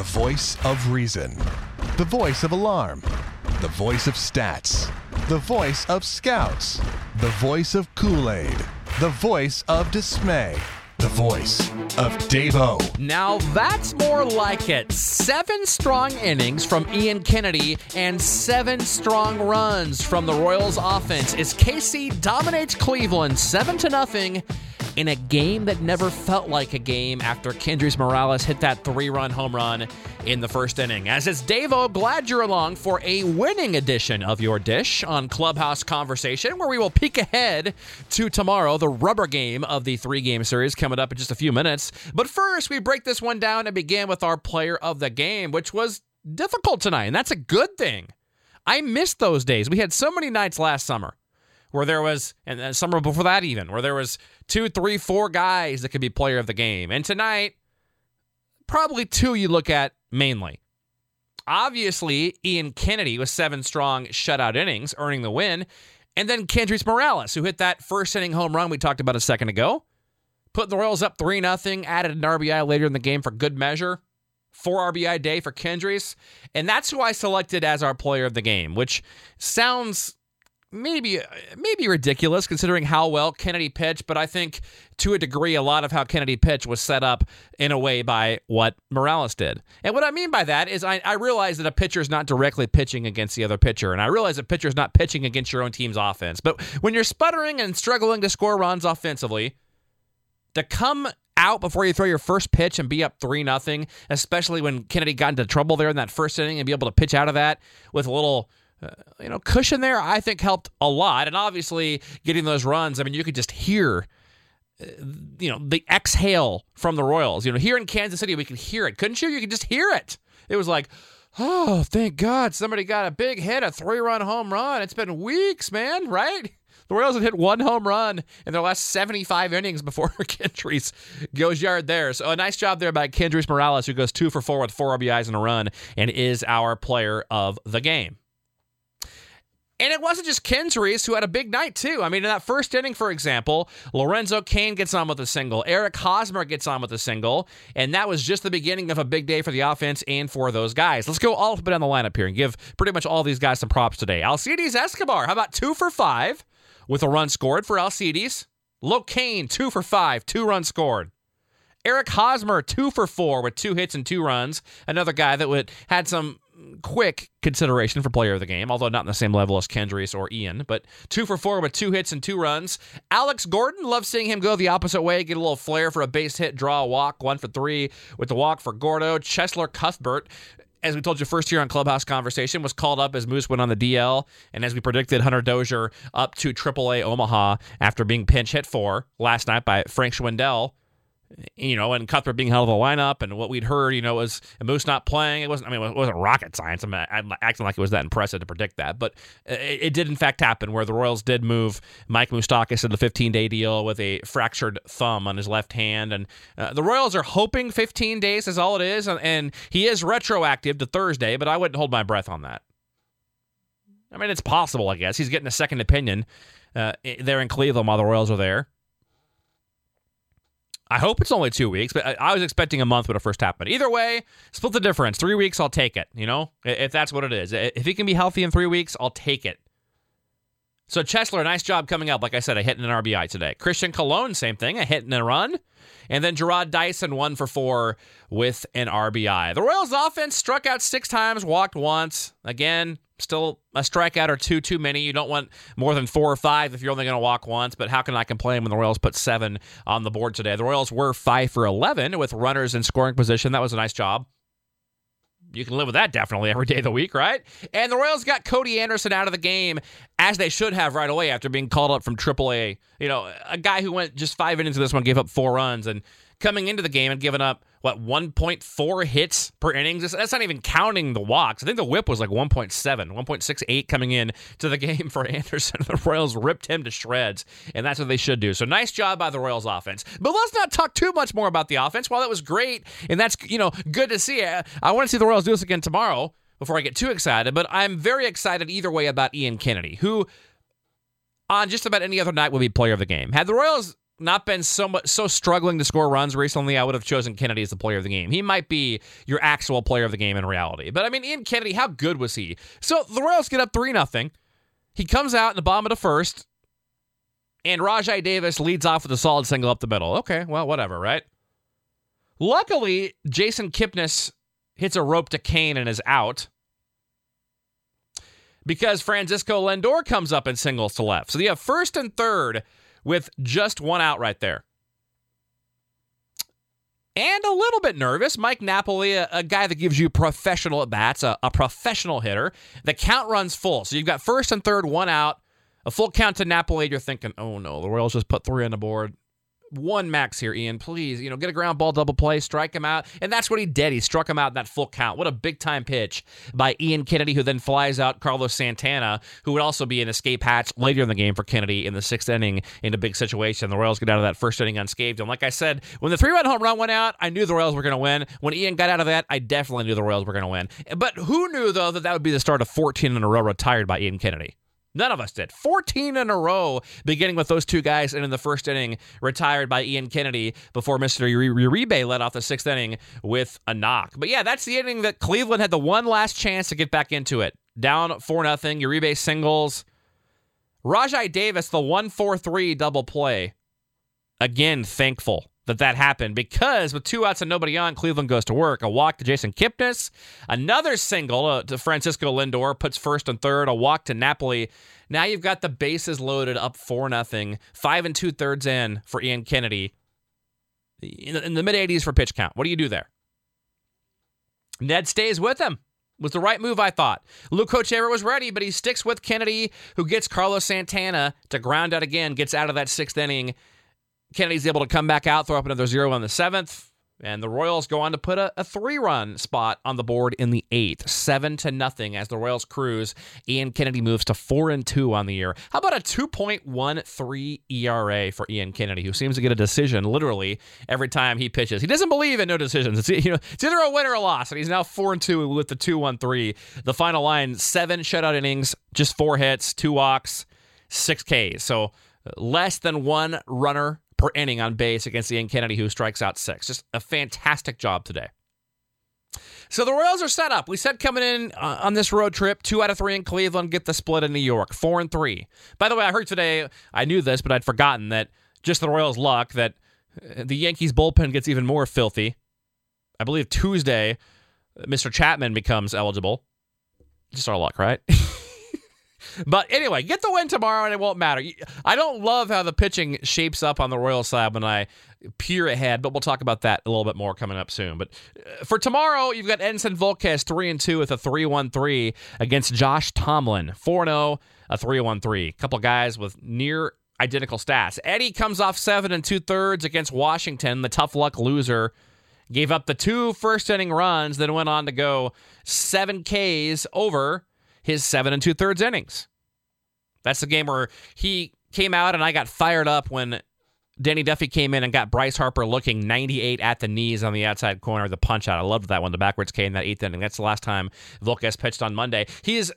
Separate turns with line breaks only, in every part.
The voice of reason. The voice of alarm. The voice of stats. The voice of scouts. The voice of Kool Aid. The voice of dismay. The voice of Davo.
Now that's more like it. Seven strong innings from Ian Kennedy and seven strong runs from the Royals offense as KC dominates Cleveland 7 to nothing in a game that never felt like a game after Kendrys Morales hit that three-run home run in the first inning. As it's Davo, oh, glad you're along for a winning edition of your dish on Clubhouse Conversation, where we will peek ahead to tomorrow, the rubber game of the three-game series coming up in just a few minutes. But first, we break this one down and begin with our player of the game, which was difficult tonight, and that's a good thing. I missed those days. We had so many nights last summer where there was, and summer before that even, where there was two, three, four guys that could be player of the game. And tonight, probably two you look at mainly. Obviously, Ian Kennedy with seven strong shutout innings, earning the win. And then Kendrys Morales, who hit that first inning home run we talked about a second ago, putting the Royals up 3 0, added an RBI later in the game for good measure. Four RBI day for Kendrys. And that's who I selected as our player of the game, which sounds maybe maybe ridiculous considering how well Kennedy pitched, but I think to a degree a lot of how Kennedy pitched was set up in a way by what Morales did. And what I mean by that is I, I realize that a pitcher is not directly pitching against the other pitcher, and I realize a pitcher is not pitching against your own team's offense. But when you're sputtering and struggling to score runs offensively, to come out before you throw your first pitch and be up 3 nothing, especially when Kennedy got into trouble there in that first inning and be able to pitch out of that with a little uh, you know, cushion there, I think helped a lot. And obviously, getting those runs, I mean, you could just hear, uh, you know, the exhale from the Royals. You know, here in Kansas City, we could hear it. Couldn't you? You could just hear it. It was like, oh, thank God somebody got a big hit, a three run home run. It's been weeks, man, right? The Royals had hit one home run in their last 75 innings before Kendrys goes yard there. So a nice job there by Kendrys Morales, who goes two for four with four RBIs in a run and is our player of the game. And it wasn't just Kendrys who had a big night, too. I mean, in that first inning, for example, Lorenzo Cain gets on with a single. Eric Hosmer gets on with a single. And that was just the beginning of a big day for the offense and for those guys. Let's go all up and down the lineup here and give pretty much all these guys some props today. Alcides Escobar, how about two for five with a run scored for Alcides? Cain, two for five, two runs scored. Eric Hosmer, two for four with two hits and two runs. Another guy that would had some quick consideration for player of the game, although not in the same level as Kendrys or Ian, but two for four with two hits and two runs. Alex Gordon, love seeing him go the opposite way, get a little flair for a base hit, draw a walk, one for three with the walk for Gordo. Cheslor Cuthbert, as we told you first here on Clubhouse Conversation, was called up as Moose went on the DL. And as we predicted, Hunter Dozier up to AAA Omaha after being pinch hit for last night by Frank Schwindel you know, and Cuthbert being held of a lineup, and what we'd heard, you know, was Moose not playing. It wasn't. I mean, it wasn't rocket science. I'm, I'm acting like it was that impressive to predict that, but it, it, did in fact happen. Where the Royals did move Mike Moustakas to the 15 day DL with a fractured thumb on his left hand, and uh, the Royals are hoping 15 days is all it is, and, and he is retroactive to Thursday, but I wouldn't hold my breath on that. I mean, it's possible, I guess. He's getting a second opinion uh, there in Cleveland while the Royals are there. I hope it's only two weeks, but I was expecting a month when it first happened. Either way, split the difference. Three weeks, I'll take it. You know, if that's what it is. If he can be healthy in three weeks, I'll take it. So Cheslor, nice job coming up. Like I said, a hit and an RBI today. Christian Colon, same thing, a hit and a run. And then Jarrod Dyson, one for four with an RBI. The Royals offense struck out six times, walked once. Again, still a strikeout or two too many. You don't want more than four or five if you're only going to walk once. But how can I complain when the Royals put seven on the board today? The Royals were five for 11 with runners in scoring position. That was a nice job. You can live with that definitely every day of the week, right? And the Royals got Cody Anderson out of the game as they should have right away after being called up from AAA. You know, a guy who went just five innings of this one, gave up four runs, and coming into the game and giving up what 1.4 hits per innings. That's not even counting the walks. I think the WHIP was like 1.7, 1.68 coming in to the game for Anderson. The Royals ripped him to shreds, and that's what they should do. So nice job by the Royals offense. But let's not talk too much more about the offense. While that was great, and that's you know good to see. I want to see the Royals do this again tomorrow before I get too excited. But I'm very excited either way about Ian Kennedy, who on just about any other night would be player of the game. Had the Royals not been so much so struggling to score runs recently, I would have chosen Kennedy as the player of the game. He might be your actual player of the game in reality. But I mean, Ian Kennedy, how good was he? So the Royals get up three nothing. He comes out in the bottom of the first, and Rajai Davis leads off with a solid single up the middle. Okay, well, whatever, right? Luckily, Jason Kipnis hits a rope to Cain and is out because Francisco Lindor comes up and singles to left. So you have first and third with just one out right there. And a little bit nervous, Mike Napoli, a, a guy that gives you professional at bats, a, a professional hitter. The count runs full. So you've got first and third, one out, a full count to Napoli. You're thinking, oh no, the Royals just put three on the board one max here, Ian. Please, you know, get a ground ball double play, strike him out. And that's what he did. He struck him out in that full count. What a big time pitch by Ian Kennedy, who then flies out Carlos Santana, who would also be an escape hatch later in the game for Kennedy in the sixth inning in a big situation. The Royals get out of that first inning unscathed. And like I said, when the three run home run went out, I knew the Royals were going to win. When Ian got out of that, I definitely knew the Royals were going to win. But who knew, though, that that would be the start of 14 in a row retired by Ian Kennedy? None of us did. 14 in a row, beginning with those two guys, and in the first inning, retired by Ian Kennedy before Mr. Uribe led off the sixth inning with a knock. But yeah, that's the inning that Cleveland had the one last chance to get back into it. Down 4 0. Uribe singles. Rajai Davis, the 1 4 3 double play. Again, thankful that that happened because with two outs and nobody on, Cleveland goes to work. A walk to Jason Kipnis, another single uh, to Francisco Lindor puts first and third. A walk to Napoli. Now you've got the bases loaded up four nothing, five and two thirds in for Ian Kennedy. In the, in the mid 80s for pitch count. What do you do there? Ned stays with him. Was the right move, I thought. Luke Hochevar was ready, but he sticks with Kennedy, who gets Carlos Santana to ground out again, gets out of that sixth inning, Kennedy's able to come back out, throw up another zero on the seventh. And the Royals go on to put a, a three-run spot on the board in the eighth, seven to nothing as the Royals cruise. Ian Kennedy moves to four and two on the year. How about a 2.13 ERA for Ian Kennedy, who seems to get a decision literally every time he pitches. He doesn't believe in no decisions. It's you know it's either a win or a loss, and he's now four and two with the two one three. The final line: seven shutout innings, just four hits, two walks, six Ks. So uh, less than one runner per inning on base against Ian Kennedy, who strikes out six. Just a fantastic job today. So the Royals are set up. We said coming in uh, on this road trip, two out of three in Cleveland, get the split in New York, four and three. By the way, I heard today, I knew this, but I'd forgotten that just the Royals' luck that uh, the Yankees bullpen gets even more filthy. I believe Tuesday, Mr. Chapman becomes eligible. Just our luck, right? But anyway, get the win tomorrow and it won't matter. I don't love how the pitching shapes up on the Royal side when I peer ahead, but we'll talk about that a little bit more coming up soon. But uh, for tomorrow, you've got Edinson Volquez 3 and 2 with a 3 1 3 against Josh Tomlin 4 0, a 3 1 3. A couple guys with near identical stats. Eddie comes off 7 and 2 thirds against Washington, the tough luck loser. Gave up the two first inning runs, then went on to go seven Ks over his seven and two thirds innings. That's the game where he came out and I got fired up when Danny Duffy came in and got Bryce Harper looking 98 at the knees on the outside corner of the punch out. I loved that one, the backwards K in that eighth inning. That's the last time Volquez pitched on Monday. He is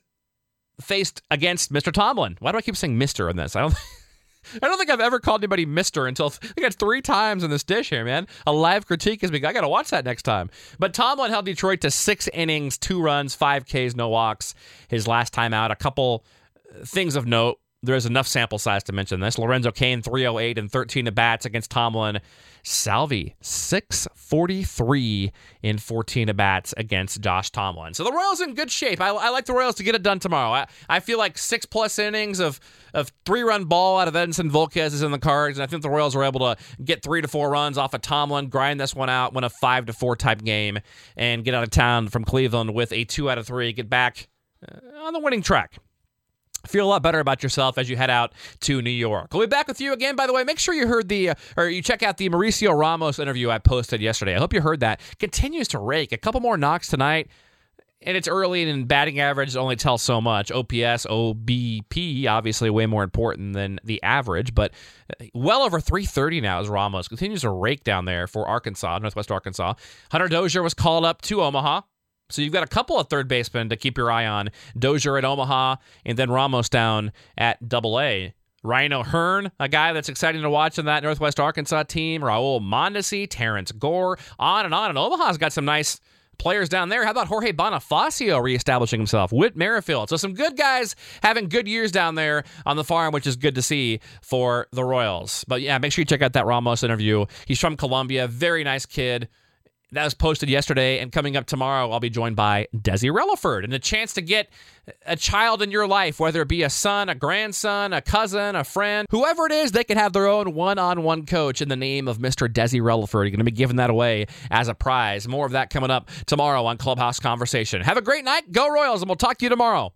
faced against Mr. Tomlin. Why do I keep saying Mr. in this? I don't. I don't think I've ever called anybody Mister until I it's three times in this dish here, man. A live critique has been. I got to watch that next time. But Tomlin held Detroit to six innings, two runs, five Ks, no walks. His last time out. A couple things of note. There's enough sample size to mention this. Lorenzo Cain, 308 and 13 at bats against Tomlin. Salvi, 643 in 14 at bats against Josh Tomlin. So the Royals in good shape. I, I like the Royals to get it done tomorrow. I, I feel like six plus innings of, of three run ball out of Edinson Volquez is in the cards. And I think the Royals were able to get three to four runs off of Tomlin, grind this one out, win a five to four type game, and get out of town from Cleveland with a two out of three, get back uh, on the winning track feel a lot better about yourself as you head out to New York. We'll be back with you again. By the way, make sure you heard the uh, or you check out the Mauricio Ramos interview I posted yesterday. I hope you heard that. Continues to rake. A couple more knocks tonight. And it's early and batting average only tells so much. OPS, OBP, obviously way more important than the average, but uh, well over 330 now as Ramos continues to rake down there for Arkansas, Northwest Arkansas. Hunter Dozier was called up to Omaha. So you've got a couple of third basemen to keep your eye on. Dozier at Omaha, and then Ramos down at Double A. Ryan O'Hearn, a guy that's exciting to watch in that Northwest Arkansas team. Raul Mondesi, Terrence Gore, on and on. And Omaha's got some nice players down there. How about Jorge Bonifacio reestablishing himself? Whit Merrifield. So some good guys having good years down there on the farm, which is good to see for the Royals. But yeah, make sure you check out that Ramos interview. He's from Colombia. Very nice kid. That was posted yesterday, and coming up tomorrow, I'll be joined by Desi Relaford. And the chance to get a child in your life, whether it be a son, a grandson, a cousin, a friend, whoever it is, they can have their own one on one coach in the name of Mr. Desi Relaford. You're going to be giving that away as a prize. More of that coming up tomorrow on Clubhouse Conversation. Have a great night. Go Royals, and we'll talk to you tomorrow.